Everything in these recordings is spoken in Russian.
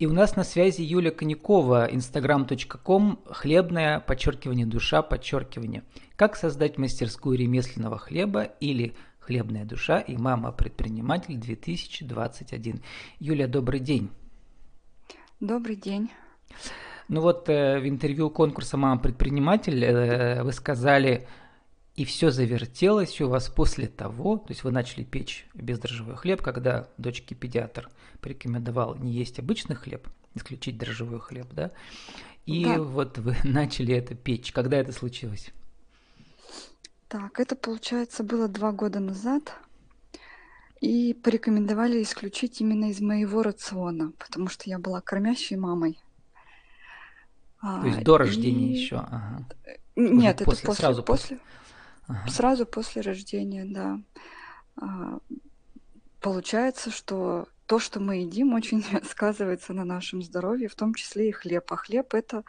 И у нас на связи Юля Конякова, instagram.com, хлебная, подчеркивание, душа, подчеркивание. Как создать мастерскую ремесленного хлеба или хлебная душа и мама-предприниматель 2021. Юля, добрый день. Добрый день. Ну вот э, в интервью конкурса «Мама-предприниматель» э, вы сказали, и все завертелось у вас после того, то есть вы начали печь бездрожжевой хлеб, когда дочке педиатр порекомендовал не есть обычный хлеб, исключить дрожжевой хлеб, да? И да. вот вы начали это печь. Когда это случилось? Так, это, получается, было два года назад. И порекомендовали исключить именно из моего рациона, потому что я была кормящей мамой. То есть до рождения и... еще? Ага. Нет, Уже это после, сразу после. после. Ага. Сразу после рождения, да. А, получается, что то, что мы едим, очень сказывается на нашем здоровье, в том числе и хлеб. А хлеб это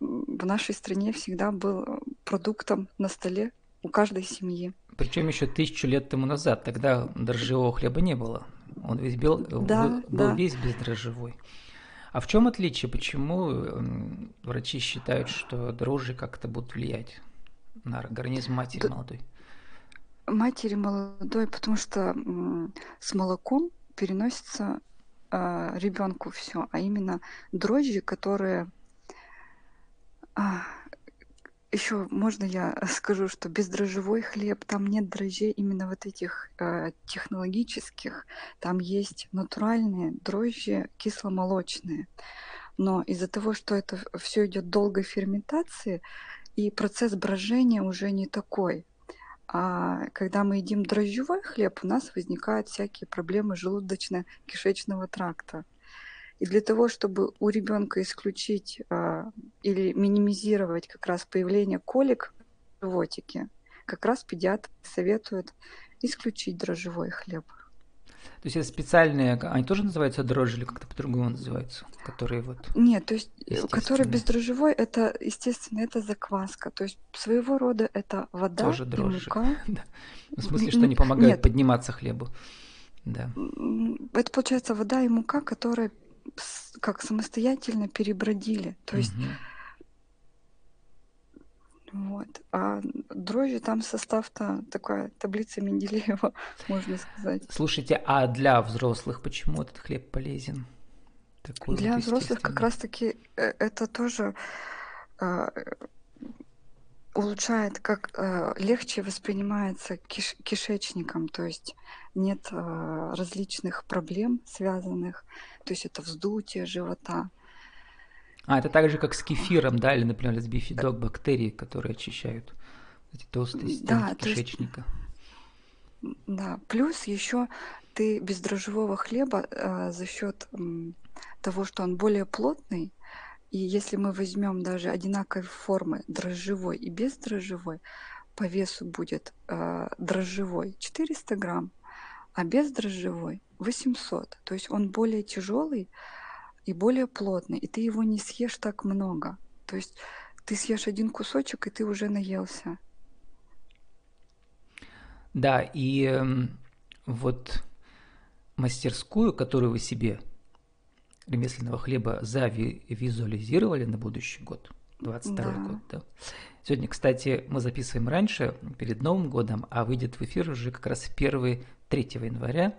в нашей стране всегда был продуктом на столе у каждой семьи. Причем еще тысячу лет тому назад, тогда дрожжевого хлеба не было. Он весь был, да, был да. весь бездрожжевой. А в чем отличие? Почему врачи считают, что дрожжи как-то будут влиять? На организм матери молодой? Матери молодой, потому что с молоком переносится э, ребенку все, а именно дрожжи, которые а, еще можно я скажу, что бездрожжевой хлеб, там нет дрожжей именно вот этих э, технологических, там есть натуральные дрожжи кисломолочные. Но из-за того, что это все идет долгой ферментации, и процесс брожения уже не такой. А когда мы едим дрожжевой хлеб, у нас возникают всякие проблемы желудочно-кишечного тракта. И для того, чтобы у ребенка исключить а, или минимизировать как раз появление колик в животике, как раз педиатр советует исключить дрожжевой хлеб. То есть это специальные, они тоже называются дрожжи или как-то по-другому называются, которые вот... Нет, то есть, э, который бездрожжевой, это, естественно, это закваска. То есть своего рода это вода тоже дрожжи. и мука. да. В смысле, что они помогают Нет. подниматься хлебу. Да. Это получается вода и мука, которые как самостоятельно перебродили. То есть угу вот. А дрожжи там состав-то такая таблица Менделеева, можно сказать. Слушайте, а для взрослых почему этот хлеб полезен? Такой для вот взрослых как раз-таки э, это тоже э, улучшает, как э, легче воспринимается киш кишечником, то есть нет э, различных проблем связанных, то есть это вздутие живота, а, это так же, как с кефиром, да, или, например, с бифидок бактерии, которые очищают эти толстые стенки да, кишечника. Есть, да, плюс еще ты без дрожжевого хлеба э, за счет э, того, что он более плотный, и если мы возьмем даже одинаковой формы дрожжевой и бездрожжевой, по весу будет э, дрожжевой 400 грамм, а бездрожжевой 800. То есть он более тяжелый, и более плотный, и ты его не съешь так много. То есть ты съешь один кусочек, и ты уже наелся. Да, и э, вот мастерскую, которую вы себе ремесленного хлеба завизуализировали на будущий год, 22 да. год, да. Сегодня, кстати, мы записываем раньше, перед Новым годом, а выйдет в эфир уже как раз 1 3 января.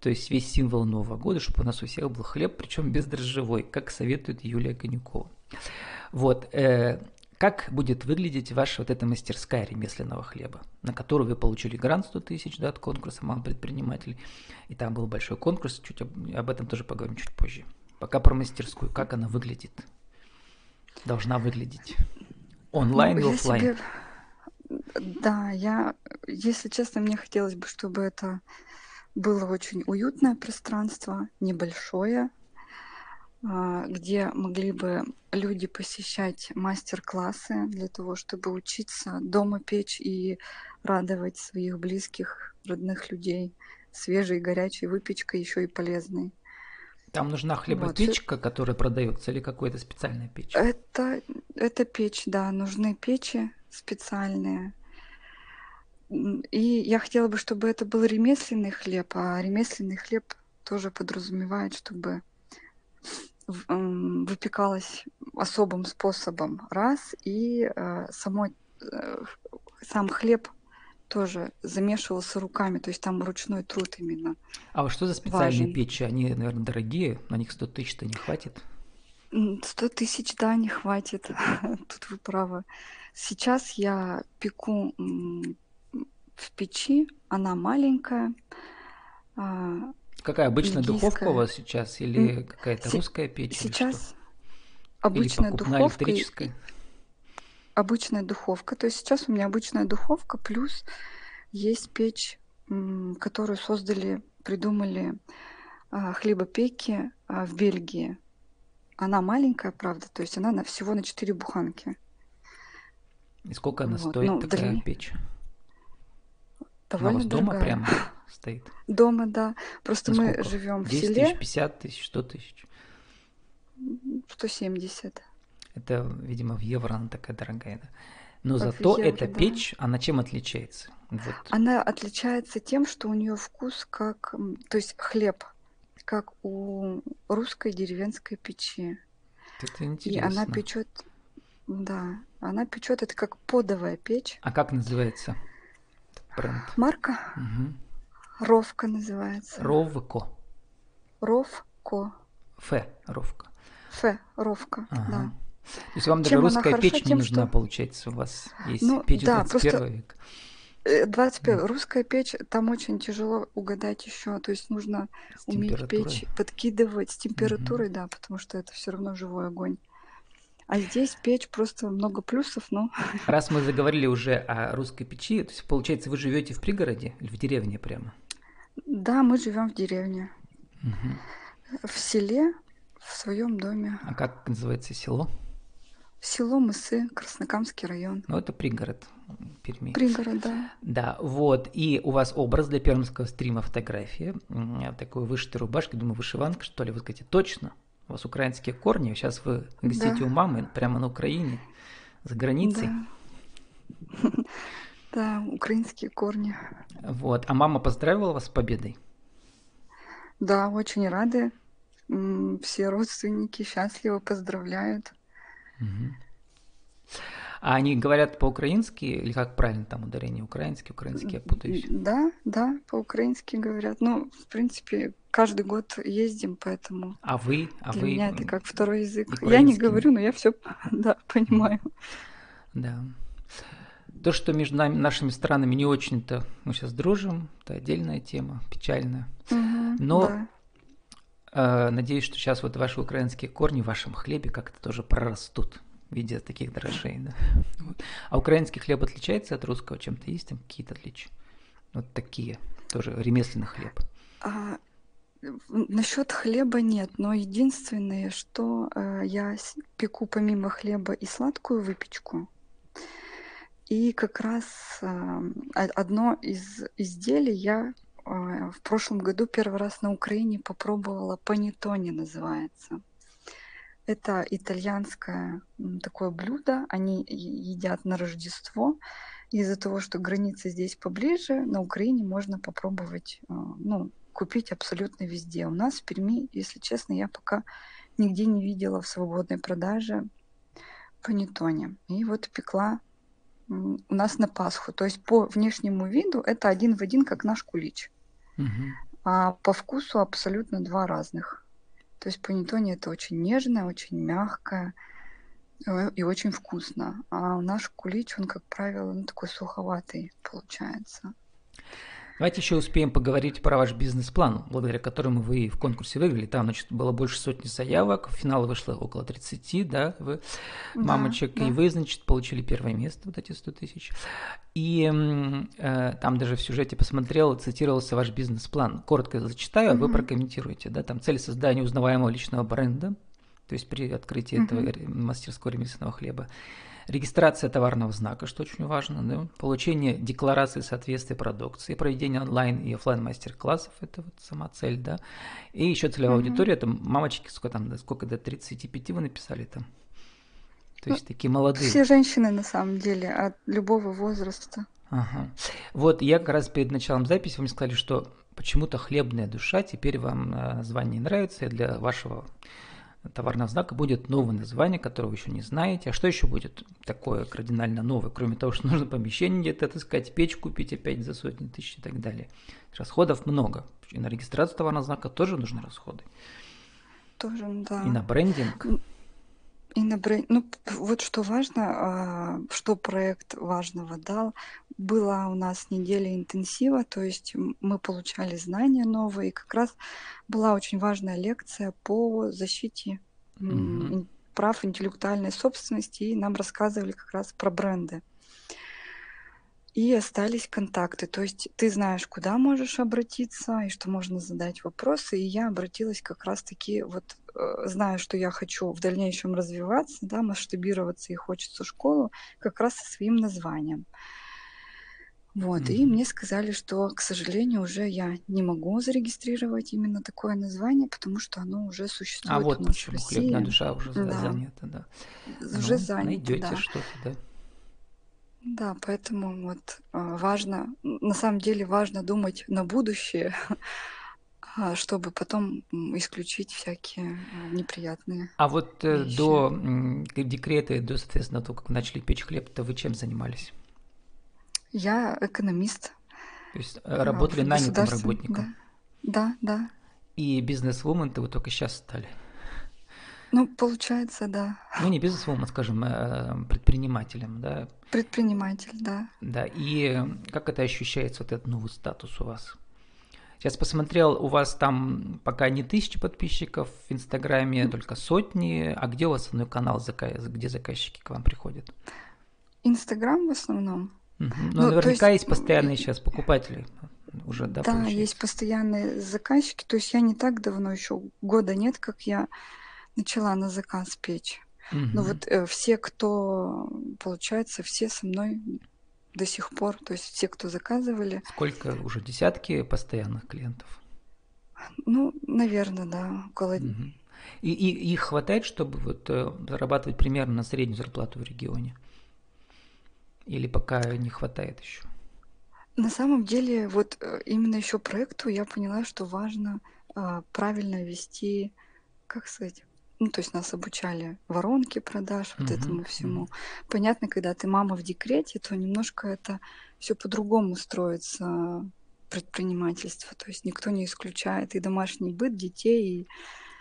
То есть весь символ Нового года, чтобы у нас у всех был хлеб, причем бездрожжевой, как советует Юлия Конюкова. Вот, э, как будет выглядеть ваша вот эта мастерская ремесленного хлеба, на которую вы получили грант 100 тысяч да, от конкурса «Мам предприниматель», и там был большой конкурс, чуть об, об этом тоже поговорим чуть позже. Пока про мастерскую, как она выглядит, должна выглядеть, онлайн ну, и офлайн. Себе... Да, я, если честно, мне хотелось бы, чтобы это было очень уютное пространство, небольшое, а, где могли бы люди посещать мастер-классы для того, чтобы учиться дома печь и радовать своих близких, родных людей свежей, горячей выпечкой, еще и полезной. Там нужна хлебопечка, вот. которая продается, или какая-то специальная печь? Это, это печь, да, нужны печи специальные, и я хотела бы, чтобы это был ремесленный хлеб, а ремесленный хлеб тоже подразумевает, чтобы выпекалась особым способом, раз, и э, само, э, сам хлеб тоже замешивался руками, то есть там ручной труд именно. А вот что за специальные важен. печи? Они, наверное, дорогие, на них 100 тысяч-то не хватит? 100 тысяч, да, не хватит. Тут вы правы. Сейчас я пеку в печи, она маленькая. А, Какая обычная духовка у вас сейчас или какая-то русская печь? Сейчас обычная духовка. электрическая? Обычная духовка. То есть сейчас у меня обычная духовка, плюс есть печь, которую создали, придумали а, хлебопеки а, в Бельгии. Она маленькая, правда, то есть она на всего на 4 буханки. И сколько она вот. стоит, ну, такая для... печь? Довольно она у вас дома дорогая. прямо стоит? Дома, да. Просто ну, мы живем в селе. тысяч, 50 тысяч, 100 тысяч? 170. Это, видимо, в евро она такая дорогая, да? Но как зато евро, эта да. печь, она чем отличается? Вот. Она отличается тем, что у нее вкус как, то есть хлеб как у русской деревенской печи. Это интересно. И она печет, да, она печет это как подовая печь. А как называется бренд? Марка. Угу. Ровка называется. Ровко. Ровко. Ф. Ровка. Ф. Ровка, ага. да. То есть вам даже Чем русская печь хороша? не нужна, что... получается, у вас есть ну, печь да, 21 просто... века. 21. Э, русская печь, там очень тяжело угадать еще. То есть нужно уметь печь, подкидывать с температурой, угу. да, потому что это все равно живой огонь. А здесь печь просто много плюсов, но... Раз мы заговорили уже о русской печи, то есть, получается, вы живете в пригороде или в деревне прямо? Да, мы живем в деревне. Угу. В селе, в своем доме. А как называется село? Село Мысы, Краснокамский район. Ну, это пригород Перми. Пригород, да. Да, вот. И у вас образ для пермского стрима фотографии. Такой вышитой рубашки, думаю, вышиванка, что ли. Вы скажете, точно? У вас украинские корни, сейчас вы гостите да. у мамы прямо на Украине, за границей. Да. да, украинские корни. Вот. А мама поздравила вас с победой? Да, очень рады. Все родственники счастливо поздравляют. А они говорят по-украински, или как правильно там ударение? Украинский, украинский, я путаюсь. Да, да, по-украински говорят. Ну, в принципе, каждый год ездим, поэтому... А вы? А для вы... меня это как второй язык. Я не говорю, но я все, да, понимаю. Да. То, что между нами, нашими странами не очень-то мы сейчас дружим, это отдельная тема, печальная. Угу, но да. Э, надеюсь, что сейчас вот ваши украинские корни в вашем хлебе как-то тоже прорастут в виде таких дрожжей. Да? А украинский хлеб отличается от русского чем-то? Есть там какие-то отличия? Вот такие, тоже ремесленный хлеб. А, насчет хлеба нет, но единственное, что э, я пеку помимо хлеба и сладкую выпечку. И как раз э, одно из изделий я а, в прошлом году первый раз на Украине попробовала панеттоне называется. Это итальянское такое блюдо, они едят на Рождество. Из-за того, что границы здесь поближе, на Украине можно попробовать, а, ну, купить абсолютно везде. У нас в Перми, если честно, я пока нигде не видела в свободной продаже панеттоне. И вот пекла у нас на Пасху. То есть по внешнему виду это один в один, как наш кулич. Угу. А по вкусу абсолютно два разных. То есть панеттоне это очень нежное, очень мягкое э, и очень вкусно. А наш кулич, он, как правило, ну, такой суховатый получается. Давайте еще успеем поговорить про ваш бизнес-план, благодаря которому вы в конкурсе выиграли. Там, значит, было больше сотни заявок, в финал вышло около 30, да, вы, да, мамочек, да. и вы, значит, получили первое место, вот эти 100 тысяч. И э, там даже в сюжете посмотрел, цитировался ваш бизнес-план. Коротко зачитаю, а вы прокомментируете, да, там цель создания узнаваемого личного бренда, то есть при открытии угу. этого мастерского ремесленного хлеба регистрация товарного знака, что очень важно, да, получение декларации соответствия продукции, проведение онлайн и офлайн мастер-классов, это вот сама цель, да, и еще целевая mm-hmm. аудитория, это мамочки, сколько там, сколько до 35 вы написали там, то есть ну, такие молодые. Все женщины на самом деле от любого возраста. Ага. Вот я как раз перед началом записи вы мне сказали, что почему-то хлебная душа теперь вам название не нравится, для вашего товарного знака будет новое название, которое вы еще не знаете. А что еще будет такое кардинально новое, кроме того, что нужно помещение где-то отыскать, печь купить опять за сотни тысяч и так далее. Расходов много. И на регистрацию товарного знака тоже нужны расходы. Тоже, да. И на брендинг. И на бренд... Ну, вот что важно, а, что проект важного дал. Была у нас неделя интенсива, то есть мы получали знания новые, и как раз была очень важная лекция по защите mm-hmm. прав интеллектуальной собственности, и нам рассказывали как раз про бренды. И остались контакты. То есть ты знаешь, куда можешь обратиться, и что можно задать вопросы. И я обратилась как раз-таки, вот э, зная, что я хочу в дальнейшем развиваться, да, масштабироваться и хочется школу, как раз со своим названием. Вот, mm-hmm. и мне сказали, что, к сожалению, уже я не могу зарегистрировать именно такое название, потому что оно уже существует. А вот у нас почему в России. хлебная душа уже да. занята, да. Уже ну, занята. Найдете да. что-то, да. Да, поэтому вот а, важно, на самом деле важно думать на будущее, а, чтобы потом исключить всякие а, неприятные. А вот э, до декрета и до, соответственно, того, как вы начали печь хлеб, то вы чем занимались? Я экономист. То есть э, работали нанятым работником? Да, да, да. И бизнес-вумен ты вы только сейчас стали? Ну, получается, да. Ну, не бизнес-вумен, скажем, а предпринимателем, да? Предприниматель, да. Да, и как это ощущается, вот этот новый статус у вас? Сейчас посмотрел, у вас там пока не тысячи подписчиков в Инстаграме, только сотни. А где у вас основной канал, где заказчики к вам приходят? Инстаграм в основном. Угу. Ну, ну наверняка есть... есть постоянные сейчас покупатели уже, да? Да, получается? есть постоянные заказчики. То есть я не так давно, еще года нет, как я начала на заказ печь. Угу. Но вот э, все, кто, получается, все со мной до сих пор, то есть все, кто заказывали. Сколько уже десятки постоянных клиентов? Ну, наверное, да, около. Угу. И, и их хватает, чтобы вот э, зарабатывать примерно на среднюю зарплату в регионе? Или пока не хватает еще? На самом деле, вот э, именно еще проекту я поняла, что важно а, правильно вести, как сказать, ну, то есть нас обучали воронки продаж, вот uh-huh. этому всему. Понятно, когда ты мама в декрете, то немножко это все по-другому строится предпринимательство. То есть никто не исключает и домашний быт детей. И...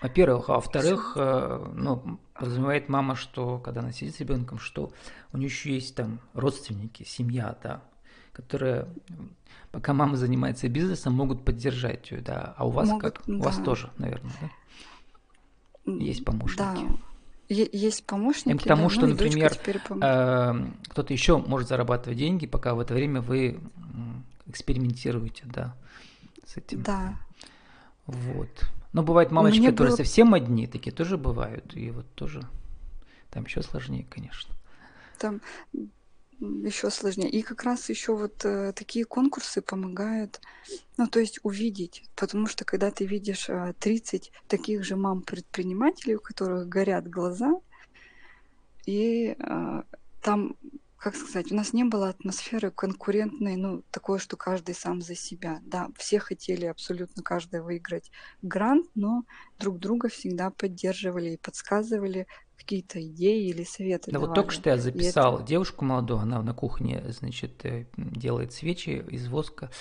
Во-первых, а во-вторых, э, ну, подразумевает мама, что когда она сидит с ребенком, что у нее еще есть там родственники, семья, да, которые пока мама занимается бизнесом, могут поддержать ее, да. А у вас могут, как? Да. У вас тоже, наверное, да? Есть помощники. Да. Есть помощники. И к тому, да, что, ну, например, э, кто-то еще может зарабатывать деньги, пока в это время вы экспериментируете, да, с этим. Да. Вот. Но бывают мамочки, Мне которые было... совсем одни, такие тоже бывают. И вот тоже там еще сложнее, конечно. Там еще сложнее. И как раз еще вот э, такие конкурсы помогают, ну, то есть увидеть, потому что когда ты видишь э, 30 таких же мам-предпринимателей, у которых горят глаза, и э, там, как сказать, у нас не было атмосферы конкурентной, ну, такой, что каждый сам за себя. Да, все хотели абсолютно каждый выиграть грант, но друг друга всегда поддерживали и подсказывали, какие-то идеи или советы. Да давали. вот только что я записал это... девушку молодую, она на кухне, значит, э, делает свечи из воска,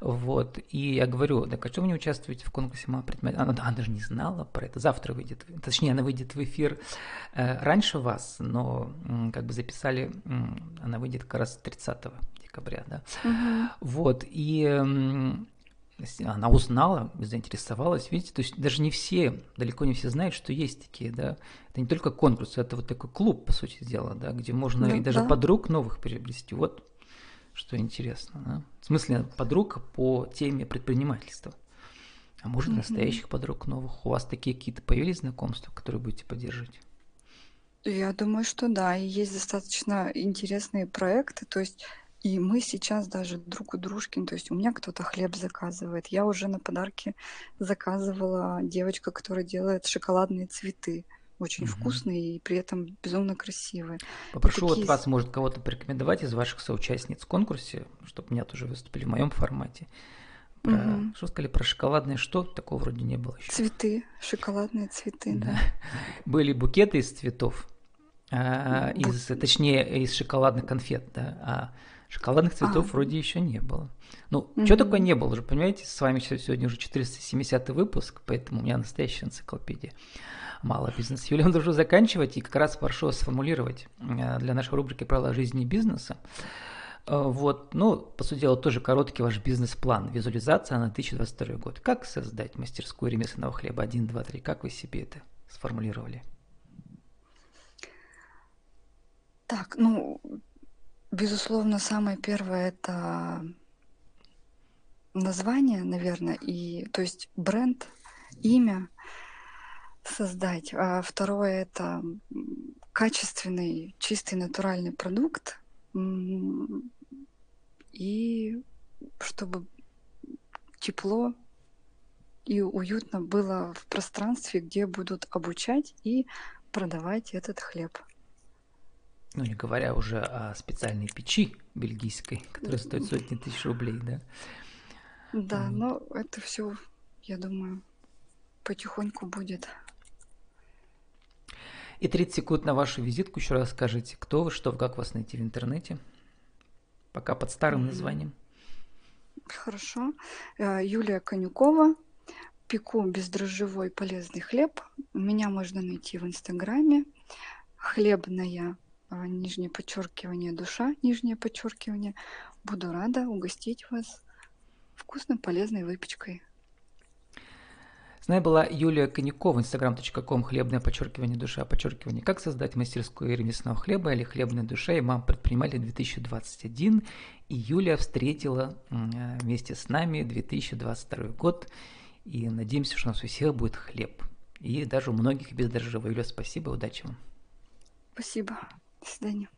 вот, и я говорю, да, а что вы не участвуете в конкурсе «Мама предприниматель»? Она, она даже не знала про это, завтра выйдет, точнее, она выйдет в эфир э, раньше вас, но как бы записали, она выйдет как раз 30 декабря, да, угу. вот, и она узнала, заинтересовалась, видите, то есть даже не все, далеко не все знают, что есть такие, да, это не только конкурс, это вот такой клуб, по сути дела, да, где можно да, и даже да. подруг новых приобрести, вот что интересно, да? в смысле подруг по теме предпринимательства, а может угу. настоящих подруг новых, у вас такие какие-то появились знакомства, которые будете поддерживать? Я думаю, что да, и есть достаточно интересные проекты, то есть и мы сейчас даже друг у дружки, ну, то есть у меня кто-то хлеб заказывает. Я уже на подарки заказывала девочка, которая делает шоколадные цветы. Очень угу. вкусные и при этом безумно красивые. Попрошу такие... вот вас, может, кого-то порекомендовать из ваших соучастниц в конкурсе, чтобы меня тоже выступили в моем формате. Про, угу. Что сказали про шоколадное что? Такого вроде не было еще. Цветы, шоколадные цветы, да. да. Были букеты из цветов, а, из, точнее, из шоколадных конфет, да, а шоколадных цветов а. вроде еще не было. Ну, угу. что такое не было уже, понимаете? С вами сегодня уже 470 выпуск, поэтому у меня настоящая энциклопедия. Мало бизнес. Юлия, нужно заканчивать и как раз прошу сформулировать э, для нашей рубрики «Правила жизни и бизнеса». Э, вот, ну, по сути дела, тоже короткий ваш бизнес-план, визуализация на 2022 год. Как создать мастерскую ремесленного хлеба 1, 2, 3? Как вы себе это сформулировали? Так, ну, безусловно, самое первое это название, наверное, и, то есть бренд, имя создать. А второе это качественный, чистый, натуральный продукт. И чтобы тепло и уютно было в пространстве, где будут обучать и продавать этот хлеб. Ну, не говоря уже о специальной печи бельгийской, которая стоит сотни тысяч рублей, да? Да, но это все, я думаю, потихоньку будет. И 30 секунд на вашу визитку еще раз скажите, кто вы, что как вас найти в интернете. Пока под старым названием. Хорошо. Э, Юлия Конюкова. Пеку бездрожжевой полезный хлеб. Меня можно найти в Инстаграме. Хлебная нижнее подчеркивание душа, нижнее подчеркивание. Буду рада угостить вас вкусной полезной выпечкой. С нами была Юлия Конякова, instagram.com, хлебное подчеркивание душа, подчеркивание, как создать мастерскую ремесленного хлеба или хлебная душа и мам предприниматель 2021. И Юлия встретила вместе с нами 2022 год. И надеемся, что у нас у всех будет хлеб. И даже у многих без дрожжевого. Юля, спасибо, удачи вам. Спасибо. До свидания.